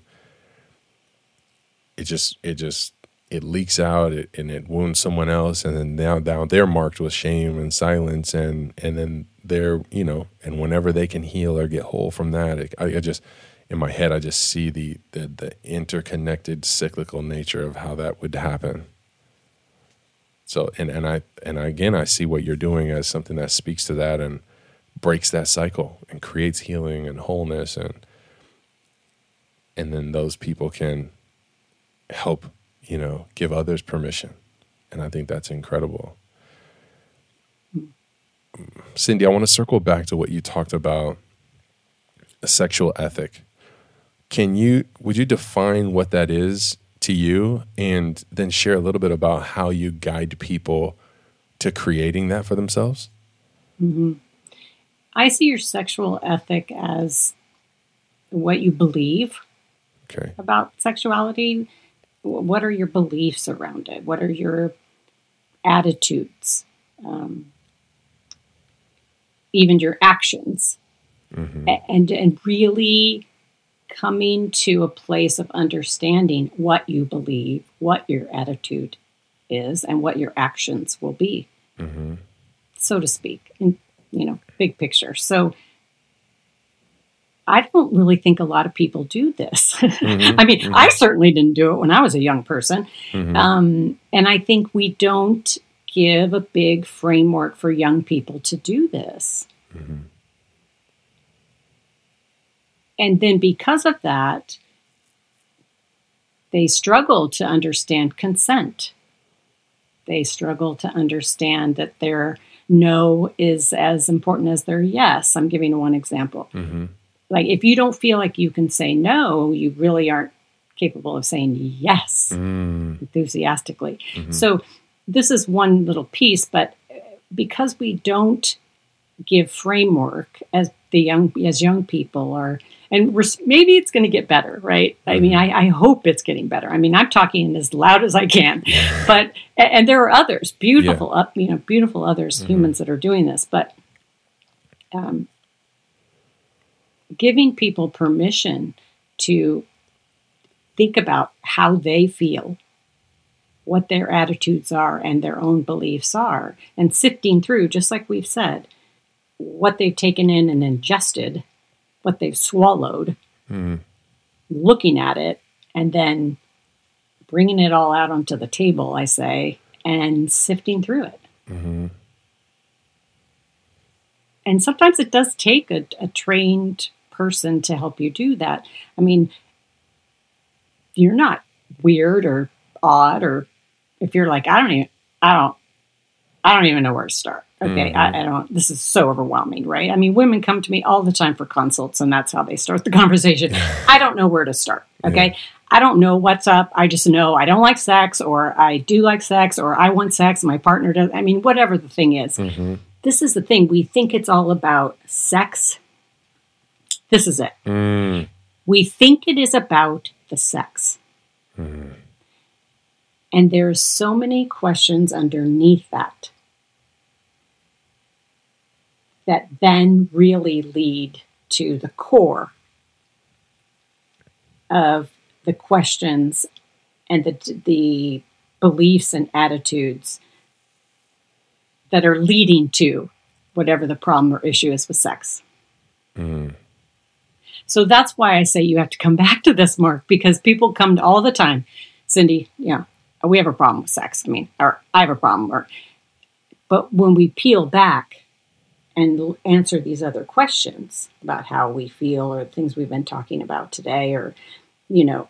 A: it just it just it leaks out and it wounds someone else and then now now they're marked with shame and silence and and then they're you know and whenever they can heal or get whole from that it, I, I just in my head I just see the, the the interconnected cyclical nature of how that would happen. So and and I and again I see what you're doing as something that speaks to that and breaks that cycle and creates healing and wholeness and and then those people can help you know give others permission. And i think that's incredible. Cindy i want to circle back to what you talked about a sexual ethic. Can you would you define what that is to you and then share a little bit about how you guide people to creating that for themselves? Mm-hmm.
B: I see your sexual ethic as what you believe
A: okay.
B: about sexuality. Wh- What are your beliefs around it? What are your attitudes? Um, even your actions,
A: hmm
B: and and really coming to a place of understanding what you believe, what your attitude is, and what your actions will be.
A: hmm
B: so to speak, in you know, big picture. So I don't really think a lot of people do this.
A: Mhm,
B: I mean,
A: mhm.
B: I certainly didn't do it when I was a young person.
A: hmm
B: Um, and I think we don't give a big framework for young people to do this.
A: hmm
B: And then because of that, they struggle to understand consent. They struggle to understand that their no is as important as their yes. I'm giving one example. Like, if you don't feel like you can say no, you really aren't capable of saying yes
A: mm
B: enthusiastically.
A: Mhm.
B: So, this is one little piece, but uh, because we don't give framework as the young as young people are and we're, maybe it's going to get better right i mean I, I hope it's getting better i mean i'm talking as loud as i can but and there are others beautiful up you know beautiful others
A: Mhm.
B: humans that are doing this but um, giving people permission to think about how they feel what their attitudes are and their own beliefs are and sifting through just like we've said what they've taken in and ingested what they've swallowed
A: mm
B: looking at it and then bringing it all out onto the table, I say, and sifting through it.
A: hmm
B: And sometimes it does take a, a trained person to help you do that. I mean, you're not weird or odd, or if you're like, I don't even, I don't, I don't even know where to start. Okay,
A: Mhm.
B: I, I don't. This is so overwhelming, right? I mean, women come to me all the time for consults, and that's how they start the conversation. I don't know where to start. Okay, I don't know what's up. I just know I don't like sex, or I do like sex, or I want sex, and my partner does. I mean, whatever the thing is,
A: hmm
B: this is the thing. We think it's all about sex. This is it.
A: mm
B: We think it is about the sex.
A: Mhm.
B: And are so many questions underneath that that then really lead to the core of the questions and the the beliefs and attitudes that are leading to whatever the problem or issue is with sex.
A: Mm.
B: So that's why I say you have to come back to this, Mark, because people come all the time. Cindy, yeah, we have a problem with sex. I mean, or I have a problem. Or, but when we peel back and answer these other questions about how we feel or things we've been talking about today, or you know,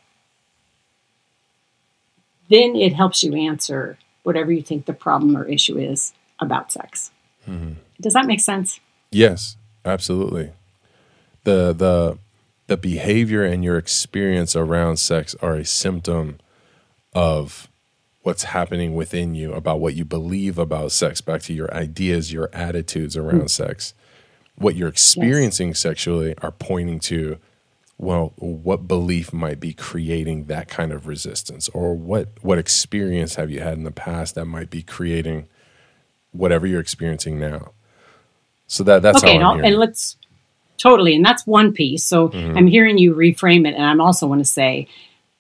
B: then it helps you answer whatever you think the problem or issue is about sex.
A: Mm-hmm.
B: Does that make sense?
A: Yes, absolutely. The the the behavior and your experience around sex are a symptom of what's happening within you about what you believe about sex back to your ideas your attitudes around mm. sex what you're experiencing yes. sexually are pointing to well what belief might be creating that kind of resistance or what what experience have you had in the past that might be creating whatever you're experiencing now so that that's
B: okay, and, and let's totally, and that's one piece. So mm-hmm. I'm hearing you reframe it, and I'm also want to say,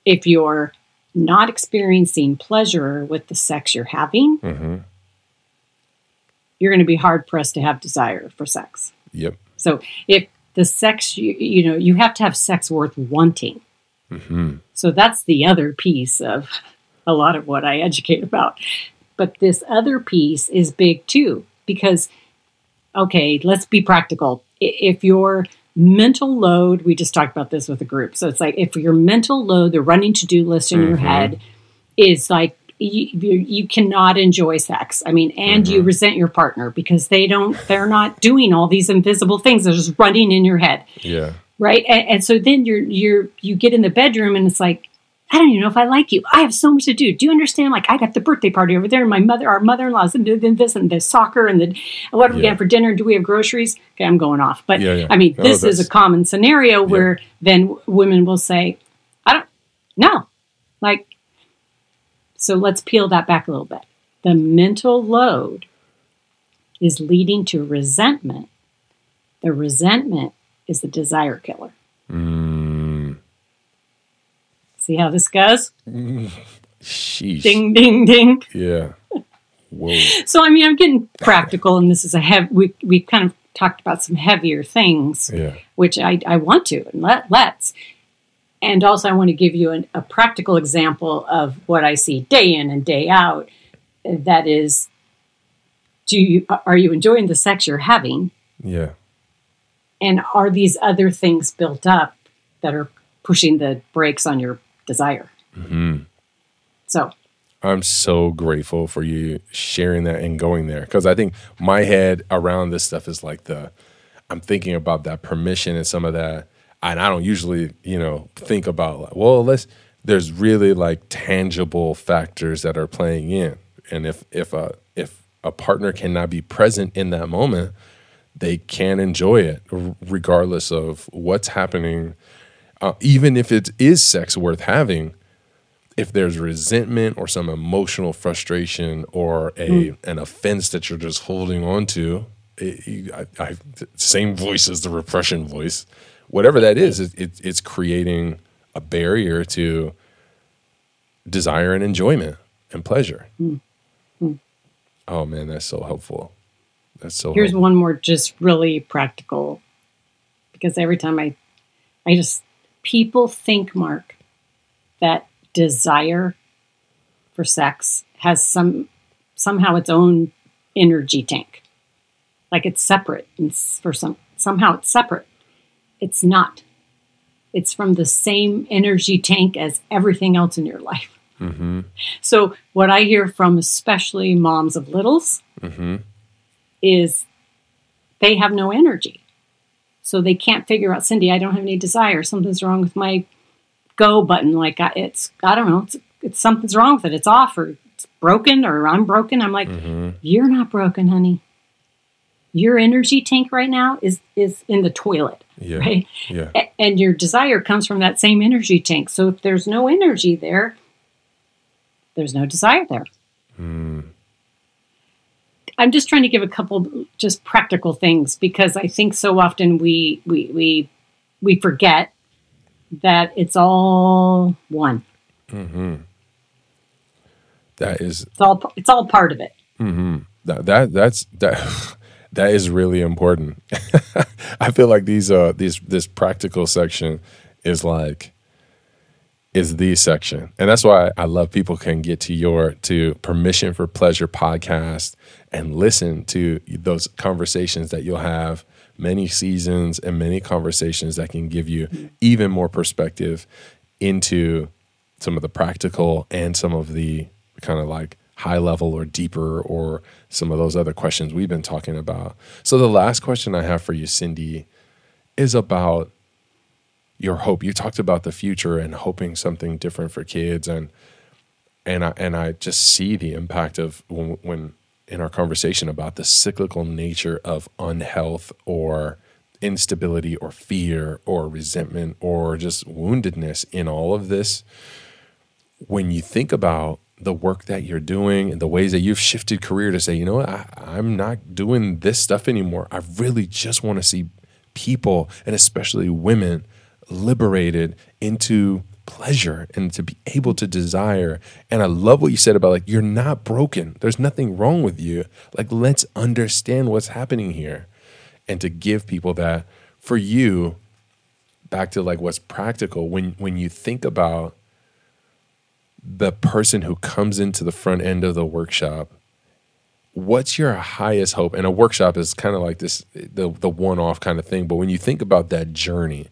B: if you're not experiencing pleasure with the sex you're having,
A: mm-hmm.
B: you're going to be hard pressed to have desire for sex.
A: Yep.
B: So if the sex you you know you have to have sex worth wanting.
A: Mm-hmm.
B: So that's the other piece of a lot of what I educate about. But this other piece is big too because okay, let's be practical. If your mental load, we just talked about this with a group. So it's like if your mental load, the running to do list in mm-hmm. your head is like you, you, cannot enjoy sex. I mean, and mm-hmm. you resent your partner because they don't, they're not doing all these invisible things. They're just running in your head.
A: Yeah.
B: Right. And, and so then you're, you're, you get in the bedroom and it's like, I don't even know if I like you. I have so much to do. Do you understand? Like I got the birthday party over there, and my mother, our mother-in-law's and this and the soccer and the what are we yeah. getting for dinner? Do we have groceries? Okay, I'm going off. But
A: yeah, yeah.
B: I mean, this is a common scenario where then women will say, I don't no. Like so let's peel that back a little bit. The mental load is leading to resentment. The resentment is the desire killer.
A: Mm.
B: See how this goes?
A: Sheesh.
B: Ding, ding, ding.
A: Yeah. Whoa.
B: So I mean, I'm getting practical, and this is a heavy. We we kind of talked about some heavier things,
A: yeah.
B: which I I want to and let let's. And also, I want to give you an, a practical example of what I see day in and day out. That is, do you are you enjoying the sex you're having?
A: Yeah.
B: And are these other things built up that are pushing the brakes on your desire.
A: Mm-hmm.
B: So
A: I'm so grateful for you sharing that and going there because I think my head around this stuff is like the I'm thinking about that permission and some of that, and I don't usually you know think about like well let's there's really like tangible factors that are playing in, and if if a if a partner cannot be present in that moment, they can't enjoy it regardless of what's happening uh, even if it is sex worth having, if there's resentment or some emotional frustration or a mm. an offense that you're just holding on to, it, I, I, same voice as the repression voice, whatever that is, it, it, it's creating a barrier to desire and enjoyment and pleasure.
B: Mm. Mm.
A: Oh man, that's so helpful. That's so.
B: Here's
A: helpful.
B: one more, just really practical, because every time I, I just people think, Mark, that desire for sex has some somehow its own energy tank. Like it's separate and for some somehow it's separate. It's not. It's from the same energy tank as everything else in your life.
A: Mm-hmm.
B: So what I hear from especially moms of littles
A: mm-hmm.
B: is they have no energy. So they can't figure out, Cindy, I don't have any desire. Something's wrong with my go button. Like I, it's, I don't know, it's, it's something's wrong with it. It's off or it's broken or I'm broken. I'm like,
A: mm-hmm.
B: you're not broken, honey. Your energy tank right now is is in the toilet,
A: yeah.
B: right?
A: Yeah.
B: A- and your desire comes from that same energy tank. So if there's no energy there, there's no desire there.
A: Mm.
B: I'm just trying to give a couple just practical things because I think so often we we we we forget that it's all one.
A: That is
B: It's all it's all part of it.
A: that, that that's that that is really important. I feel like these uh these this practical section is like is the section. And that's why I love people can get to your to Permission for Pleasure podcast and listen to those conversations that you'll have many seasons and many conversations that can give you even more perspective into some of the practical and some of the kind of like high level or deeper or some of those other questions we've been talking about. So the last question I have for you Cindy is about your hope. You talked about the future and hoping something different for kids, and and I and I just see the impact of when, when in our conversation about the cyclical nature of unhealth or instability or fear or resentment or just woundedness in all of this. When you think about the work that you're doing and the ways that you've shifted career to say, you know what, I, I'm not doing this stuff anymore. I really just want to see people and especially women liberated into pleasure and to be able to desire. And I love what you said about like, you're not broken. There's nothing wrong with you. Like, let's understand what's happening here and to give people that for you back to like what's practical when when you think about the person who comes into the front end of the workshop what's your highest hope and a workshop is kind of like this the the one off kind of thing but when you think about that journey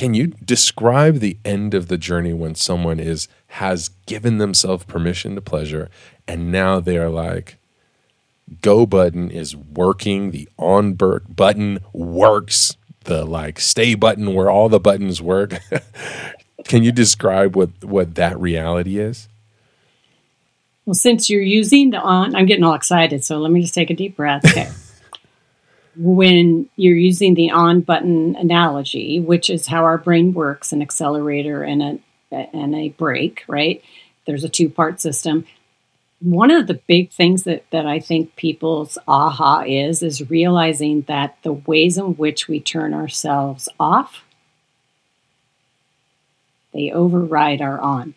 A: can you describe the end of the journey when someone is has given themselves permission to pleasure and now they are like go button is working the on button works the like stay button where all the buttons work can you describe what what that reality is
B: Well, since you're using the on, I'm getting all excited, so let me just take a deep breath. Okay. When you're using the on button analogy, which is how our brain works, an accelerator and a and a brake, right? There's a two part system. One of the big things that, that I think people's aha is is realizing that the ways in which we turn ourselves off, they override our on.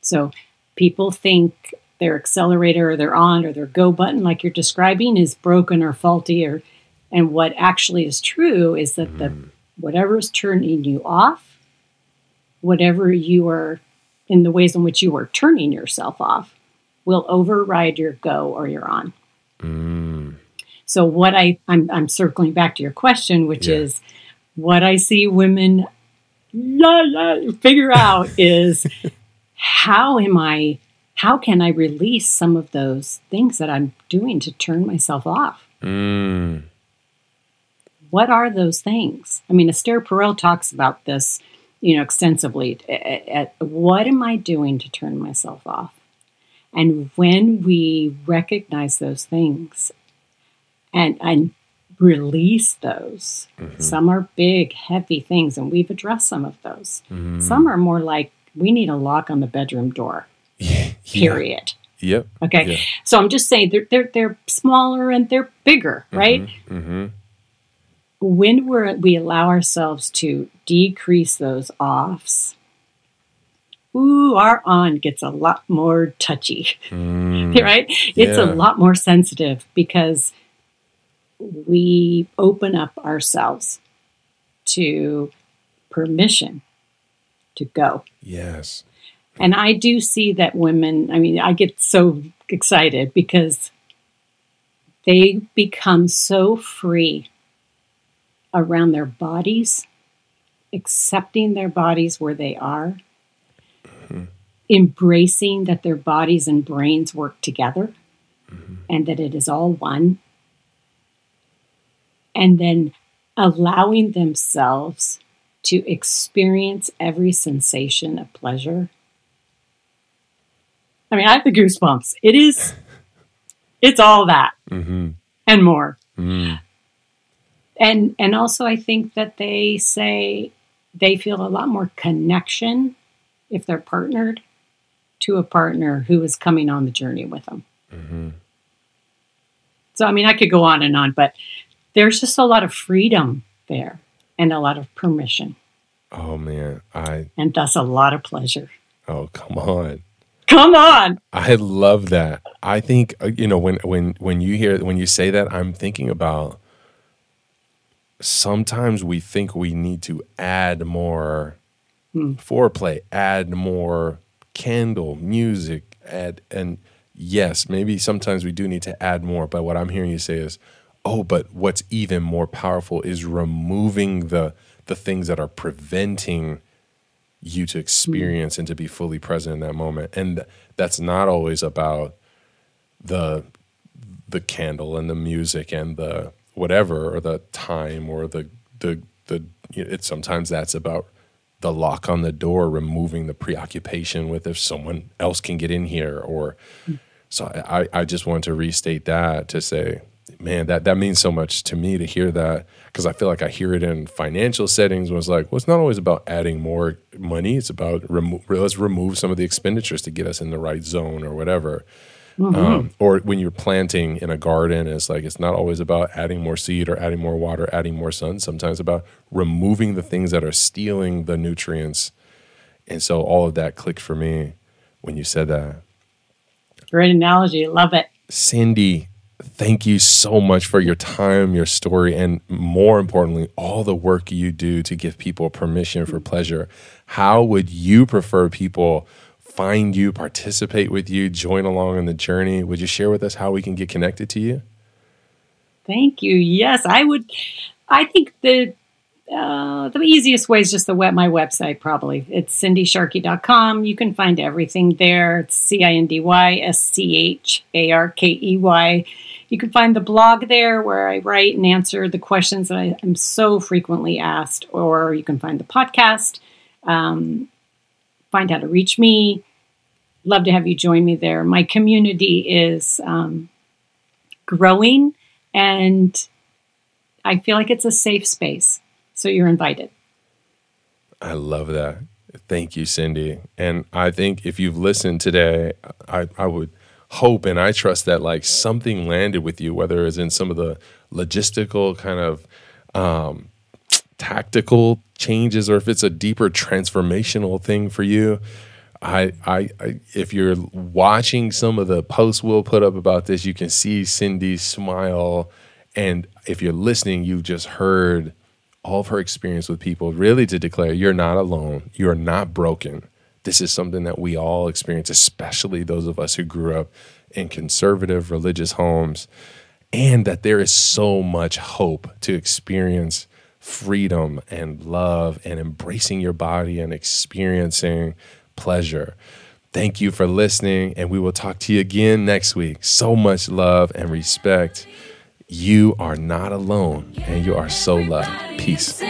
B: So people think their accelerator or their on or their go button, like you're describing, is broken or faulty. Or and what actually is true is that the mm. whatever is turning you off, whatever you are in the ways in which you are turning yourself off, will override your go or your on. Mm. So what I I'm I'm circling back to your question, which
A: Yeah.
B: is what I see women yeah, yeah, figure out is how am I how can I release some of those things that I'm doing to turn myself off?
A: mm,
B: What are those things? I mean, Esther Perel talks about this, you know, extensively. At, at what am I doing to turn myself off? And when we recognize those things and and release those, some are big, heavy things, and we've addressed some of those. Some are more like we need a lock on the bedroom door.
A: Yeah,
B: Period.
A: yep
B: Okay.
A: Yeah.
B: So I'm just saying they're they're they're smaller and they're bigger, right?
A: mm-hmm.
B: When we're we allow ourselves to decrease those offs, ooh, our on gets a lot more touchy. right? It's a
A: Mm.
B: Lot more sensitive because we open up ourselves to permission to go.
A: yes
B: And I do see that women, I mean, I get so excited because they become so free around their bodies, accepting their bodies where they are, embracing that their bodies and brains work together and that it is all one, and then allowing themselves to experience every sensation of pleasure. I mean, I have the goosebumps. It is, it's all that
A: mm-hmm.
B: and more.
A: mm.
B: And and also, I think that they say they feel a lot more connection if they're partnered to a partner who is coming on the journey with them.
A: Mm-hmm.
B: So, I mean, I could go on and on, but there's just a lot of freedom there. and a lot of permission.
A: Oh man, I
B: and thus a lot of pleasure.
A: Oh, come on.
B: Come on.
A: I love that. I think uh, you know when when when you hear when you say that I'm thinking about sometimes we think we need to add more hmm. foreplay, add more candle, music, add and yes, maybe sometimes we do need to add more, but what I'm hearing you say is oh, but what's even more powerful is removing the the things that are preventing you to hmm. experience and to be fully present in that moment. And that's not always about the the candle and the music and the whatever or the time or the the the you know, it's sometimes that's about the lock on the door removing the preoccupation with if someone else can get in here or hmm. so I, I just want to restate that to say man, that that means so much to me to hear that because I feel like I hear it in financial settings when it's like, well, it's not always about adding more money. It's about remo- let's remove some of the expenditures to get us in the right zone or whatever. Mm-hmm. Um, or when you're planting in a garden, it's like it's not always about adding more seed or adding more water, adding more sun. Sometimes about removing the things that are stealing the nutrients. And so all of that clicked for me when you said that.
B: Great analogy. Love it.
A: Cindy, thank you so much for your time, your story, and more importantly, all the work you do to give people permission for pleasure. How would you prefer people find you, participate with you, join along in the journey? Would you share with us how we can get connected to you?
B: Thank you. Yes, I would. I think the uh, the easiest way is just the web, my website, probably. It's cindyscharkey.com. You can find everything there. It's C I N D Y S C H A R K E Y. You can find the blog there where I write and answer the questions that I am so frequently asked, or you can find the podcast, um, find how to reach me. Love to have you join me there. My community is um, growing, and I feel like it's a safe space. So you're invited.
A: I love that. Thank you, Cindy. And I think if you've listened today, I, I would hope and I trust that like something landed with you, whether it's in some of the logistical kind of um, tactical changes or if it's a deeper transformational thing for you. I, I, I, if you're watching some of the posts we'll put up about this, you can see Cindy smile. And if you're listening, you've just heard all of her experience with people, really to declare you're not alone, you're not broken this is something that we all experience, especially those of us who grew up in conservative religious homes, and that there is so much hope to experience freedom and love and embracing your body and experiencing pleasure. Thank you for listening, and we will talk to you again next week. So much love and respect. You are not alone, and you are so loved. Peace.